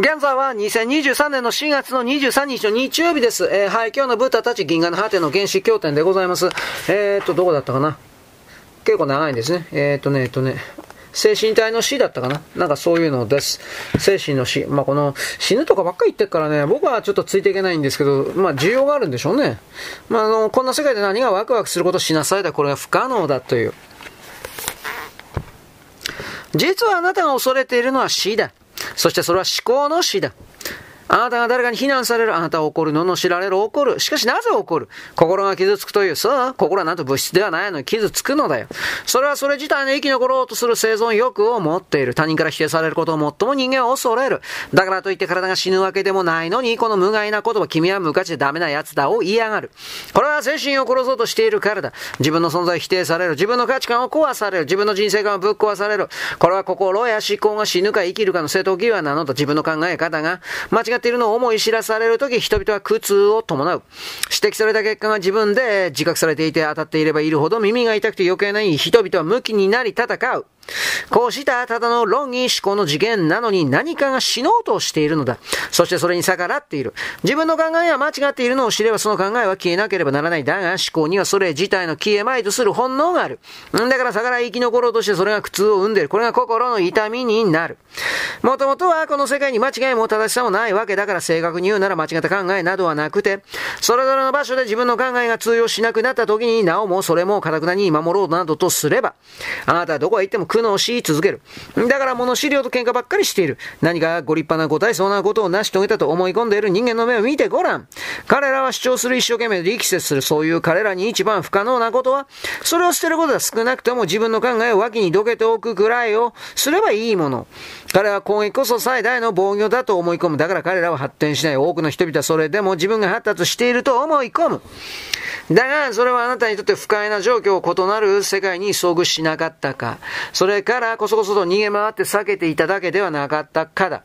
現在は2023年の4月の23日の日曜日です。えー、はい、今日のブータたち銀河の果ての原始経典でございます。えーと、どこだったかな？結構長いんですね。えーとね、えーとね、精神体の死だったかな？なんかそういうのです。精神の死。まあ、この死ぬとかばっかり言ってるからね、僕はちょっとついていけないんですけど、まあ、需要があるんでしょうね。まあ、あの、こんな世界で何がワクワクすることしなさいだ、これが不可能だという。実はあなたが恐れているのは死だ。そしてそれは思考の死だ。あなたが誰かに非難される。あなたは怒る。罵られる。怒る。しかしなぜ怒る？心が傷つくという。そう心はなんと物質ではないのに傷つくのだよ。それはそれ自体の生き残ろうとする生存欲を持っている。他人から否定されることを最も人間は恐れる。だからといって体が死ぬわけでもないのに、この無害な言葉、君は無価値でダメな奴だを言いやがる。これは精神を殺そうとしているからだ。自分の存在を否定される。自分の価値観を壊される。自分の人生観をぶっ壊される。これは心や思考が死ぬか生きるかの瀬戸際なのと自分の考え方が間違っているのを思い知らされるとき、人々は苦痛を伴う。指摘された結果が自分で自覚されていて当たっていればいるほど耳が痛くて余計ない人々は向きになり戦う。こうしたただの論議思考の次元なのに何かが死のうとしているのだ。そしてそれに逆らっている。自分の考えは間違っているのを知ればその考えは消えなければならない。だが思考にはそれ自体の消えまいとする本能がある。だから逆らい生き残ろうとしてそれが苦痛を生んでいる。これが心の痛みになる。もともとはこの世界に間違いも正しさもないわけだから正確に言うなら間違った考えなどはなくて、それぞれの場所で自分の考えが通用しなくなった時になおもそれも堅くなに守ろうなどとすれば、あなたはどこへ行っても苦悩し続ける。だから物資料と喧嘩ばっかりしている。何かご立派なご体操なことを成し遂げたと思い込んでいる人間の目を見てごらん。彼らは主張する一生懸命で力説する。そういう彼らに一番不可能なことは、それを捨てることは少なくとも自分の考えを脇にどけておくくらいをすればいいもの。彼は攻撃こそ最大の防御だと思い込む。だから彼らは発展しない。多くの人々はそれでも自分が発達していると思い込む。だが、それはあなたにとって不快な状況を異なる世界に遭遇しなかったか。それからこそこそと逃げ回って避けていただけではなかったかだ。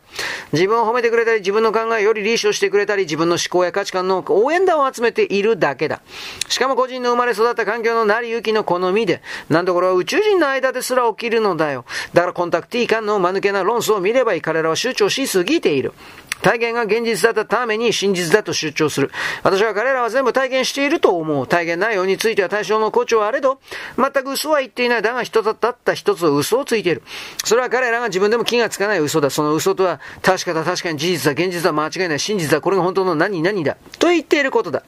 自分を褒めてくれたり、自分の考えよりリーショしてくれたり、自分の思考や価値観の応援団を集めているだけだ。しかも個人の生まれ育った環境の成り行きの好みで、なんとこれは宇宙人の間ですら起きるのだよ。だからコンタクティー間の間抜けな論争を見ればいい。彼らは主張しすぎている。体験が現実だったために真実だと主張する。私は彼らは全部体験していると思う。体験内容については対象の誇張はあれど、全く嘘は言っていない。だが人だった一つ嘘をついている。それは彼らが自分でも気がつかない嘘だ。その嘘とは、確かだ、確かに事実だ、現実だ、間違いない、真実だ、これが本当の何々だ。と言っていることだ。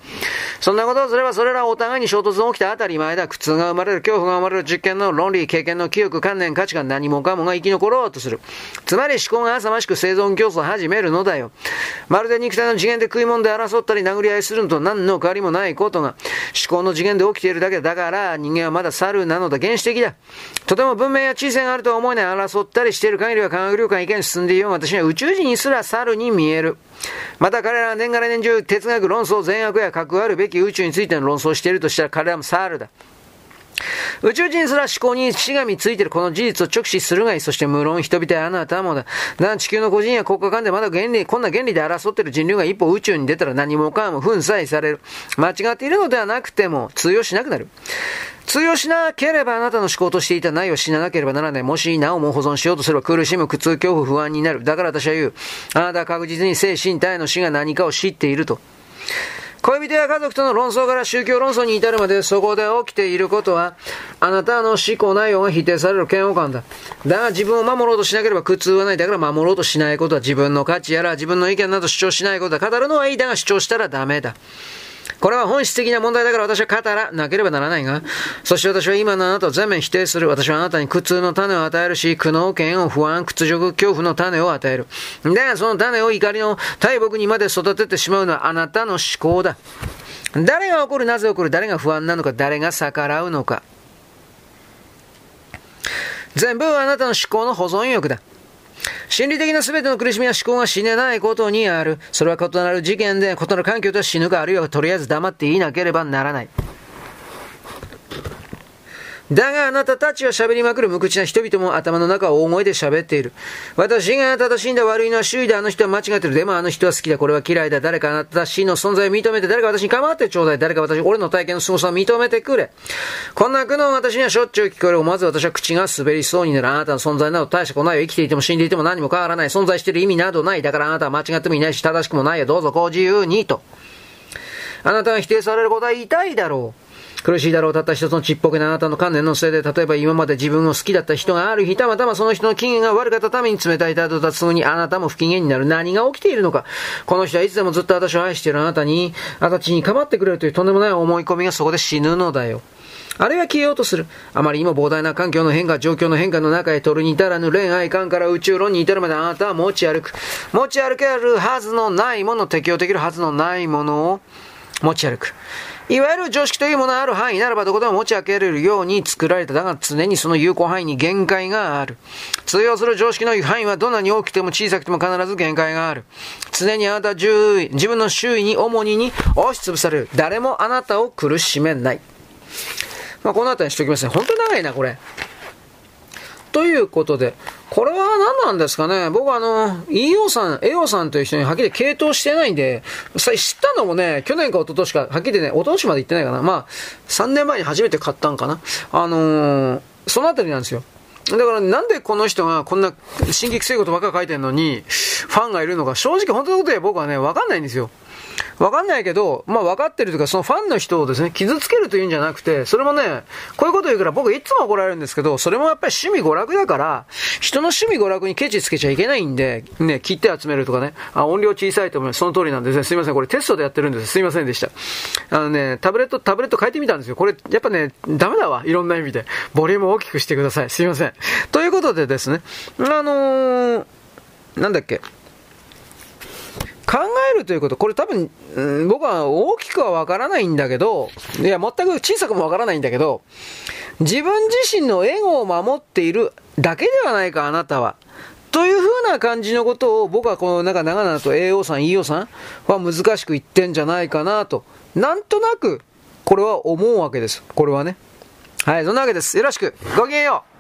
そんなことをすれば、それらはお互いに衝突が起きた当たり前だ。苦痛が生まれる、恐怖が生まれる、実験の論理、経験の記憶、観念、価値観、何もかもが生き残ろうとする。つまり思考が浅ましく生存競争を始めるのだよ。まるで肉体の次元で食い物で争ったり殴り合いするのと何の変わりもないことが思考の次元で起きているだけだ。から人間はまだ猿なのだ。原始的だ。とても文明や知性があるとは思えない争ったりしている限りは科学力が意見進んでいようが私には宇宙人にすら猿に見える。また彼らは年がら年中哲学論争善悪や核あるべき宇宙についての論争をしているとしたら彼らも猿だ。宇宙人すら思考に死神ついてるこの事実を直視するがいい。そして無論人々やあなたもだ。だが地球の個人や国家間でまだ原理、こんな原理で争っている人類が一歩宇宙に出たら何もかも粉砕される。間違っているのではなくても通用しなくなる。通用しなければあなたの思考としていた内容を死ななければならない。もしなおも保存しようとすれば苦しむ苦痛恐怖不安になる。だから私は言う。あなたは確実に精神体の死が何かを知っていると。恋人や家族との論争から宗教論争に至るまでそこで起きていることは、あなたの思考内容が否定される嫌悪感だ。だが自分を守ろうとしなければ苦痛はない。だから守ろうとしないことは自分の価値やら自分の意見など主張しないことだ。語るのはいい。だが主張したらダメだ。これは本質的な問題だから私は語らなければならないが、そして私は今のあなたを全面否定する。私はあなたに苦痛の種を与えるし、苦悩、嫌悪、不安、屈辱、恐怖の種を与える。で、その種を怒りの大木にまで育ててしまうのはあなたの思考だ。誰が怒る、なぜ怒る、誰が不安なのか、誰が逆らうのか。全部あなたの思考の保存欲だ。心理的な全ての苦しみは思考が死ねないことにある。それは異なる事件で、異なる環境とは死ぬか、あるいはとりあえず黙っていなければならない。だがあなたたちは喋りまくる無口な人々も頭の中を大声で喋っている。私が正しいんだ悪いのは周囲であの人は間違ってる。でもあの人は好きだ。これは嫌いだ。誰かあなたたちの存在を認めて、誰か私に構ってちょうだい。誰か私、俺の体験の凄さを認めてくれ。こんな苦悩私にはしょっちゅう聞こえる。まず私は口が滑りそうになる。あなたの存在など大したことないよ。生きていても死んでいても何も変わらない。存在している意味などない。だからあなたは間違ってもいないし、正しくもないよ。どうぞご自由に、と。あなたが否定されることは痛いだろう。苦しいだろう。たった一つのちっぽけなあなたの観念のせいで、例えば今まで自分を好きだった人がある日、たまたまその人の機嫌が悪かったために冷たい態度だとすぐにあなたも不機嫌になる。何が起きているのか。この人はいつでもずっと私を愛しているあなたに、あたちに構ってくれるというとんでもない思い込みがそこで死ぬのだよ。あるいは消えようとする。あまりにも膨大な環境の変化、状況の変化の中へ取るに至らぬ恋愛観から宇宙論に至るまであなたは持ち歩く。持ち歩けるはずのないもの、適用できるはずのないものを持ち歩く。いわゆる常識というものがある範囲ならばどこでも持ち開けられるように作られた。だが常にその有効範囲に限界がある。通用する常識の範囲はどんなに大きくても小さくても必ず限界がある。常にあなたは自分の周囲に主にに押しつぶされる。誰もあなたを苦しめない。まあ、この辺りにしておきますね。本当に長いな、これ。ということで、これは何なんですかね？僕はあの、EO さん、AO さんという人にはっきり系統してないんで、それ知ったのもね、去年か一昨年か、はっきりね、一昨年まで行ってないかな。まあ、3年前に初めて買ったんかな。あのー、そのあたりなんですよ。だからなんでこの人がこんな新規くせいことばっか書いてるのに、ファンがいるのか、正直本当のことで僕はね、わかんないんですよ。わかんないけど、まあ分かってるというか、そのファンの人をですね、傷つけるというんじゃなくて、それもね、こういうこと言うから僕いつも怒られるんですけど、それもやっぱり趣味娯楽だから、人の趣味娯楽にケチつけちゃいけないんで、ね、切って集めるとかね、あ、音量小さいと思います。その通りなんですね。すいません。これテストでやってるんです。すいませんでした。あのね、タブレット、タブレット変えてみたんですよ。これ、やっぱね、ダメだわ。いろんな意味で。ボリュームを大きくしてください。すいません。ということでですね、あのー、なんだっけ。えるということ、これ多分、うん、僕は大きくはわからないんだけど、いや、全く小さくもわからないんだけど、自分自身のエゴを守っているだけではないか、あなたは。という風な感じのことを僕はこのなんか長々と AO さん、EO さんは難しく言ってんじゃないかなと。なんとなく、これは思うわけです。これはね。はい、そんなわけです。よろしく。ごきげんよう。